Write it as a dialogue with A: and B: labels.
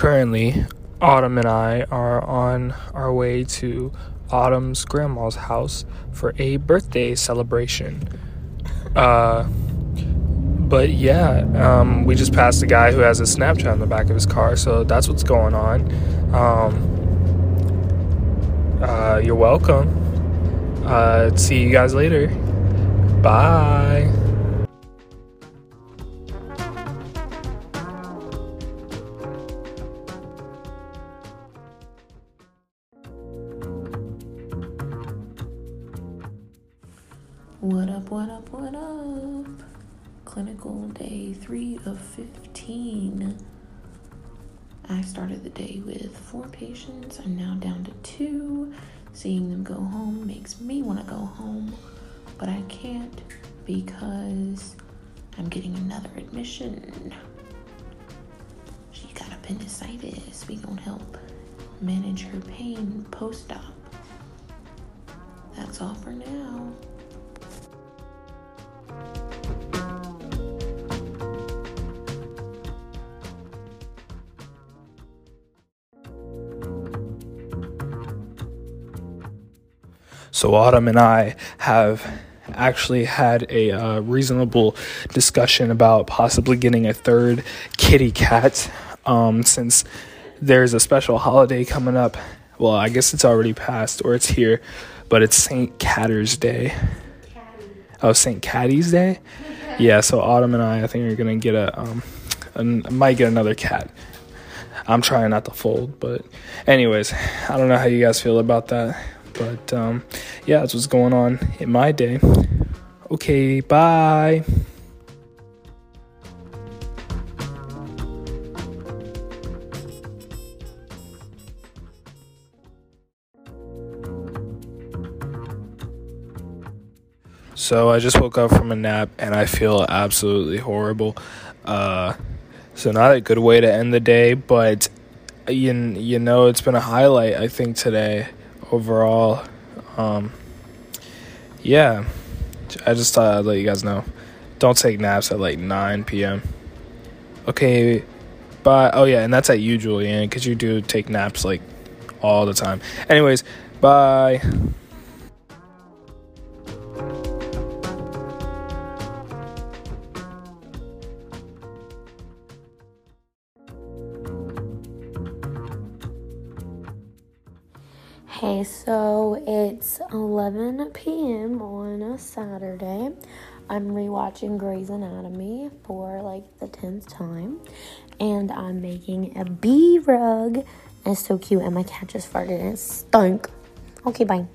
A: currently, Autumn and I are on our way to Autumn's grandma's house for a birthday celebration. Uh, but yeah, um, we just passed a guy who has a Snapchat in the back of his car, so that's what's going on. Um, uh, you're welcome. Uh, see you guys later. Bye.
B: What up, what up, what up? Clinical day three of 15. I started the day with four patients. I'm now down to two. Seeing them go home makes me want to go home, but I can't because I'm getting another admission. She got appendicitis. We gonna help manage her pain post op. That's all for now.
A: So Autumn and I have actually had a uh, reasonable discussion about possibly getting a third kitty cat um, since there's a special holiday coming up. Well, I guess it's already passed or it's here, but it's St. Catter's Day. Oh, St. Caddy's Day? Yeah, so Autumn and I, I think, are going to get a, um, a, might get another cat. I'm trying not to fold, but anyways, I don't know how you guys feel about that. But um, yeah, that's what's going on in my day. Okay, bye. So I just woke up from a nap and I feel absolutely horrible. Uh, so not a good way to end the day, but you you know it's been a highlight I think today overall. Um, yeah, I just thought I'd let you guys know. Don't take naps at like 9 p.m. Okay, bye. Oh, yeah, and that's at you, Julian, because you do take naps like all the time. Anyways, bye.
C: Hey, so it's 11 p.m. on a Saturday. I'm rewatching Grey's Anatomy for like the 10th time, and I'm making a bee rug. It's so cute, and my cat just farted and it stunk. Okay, bye.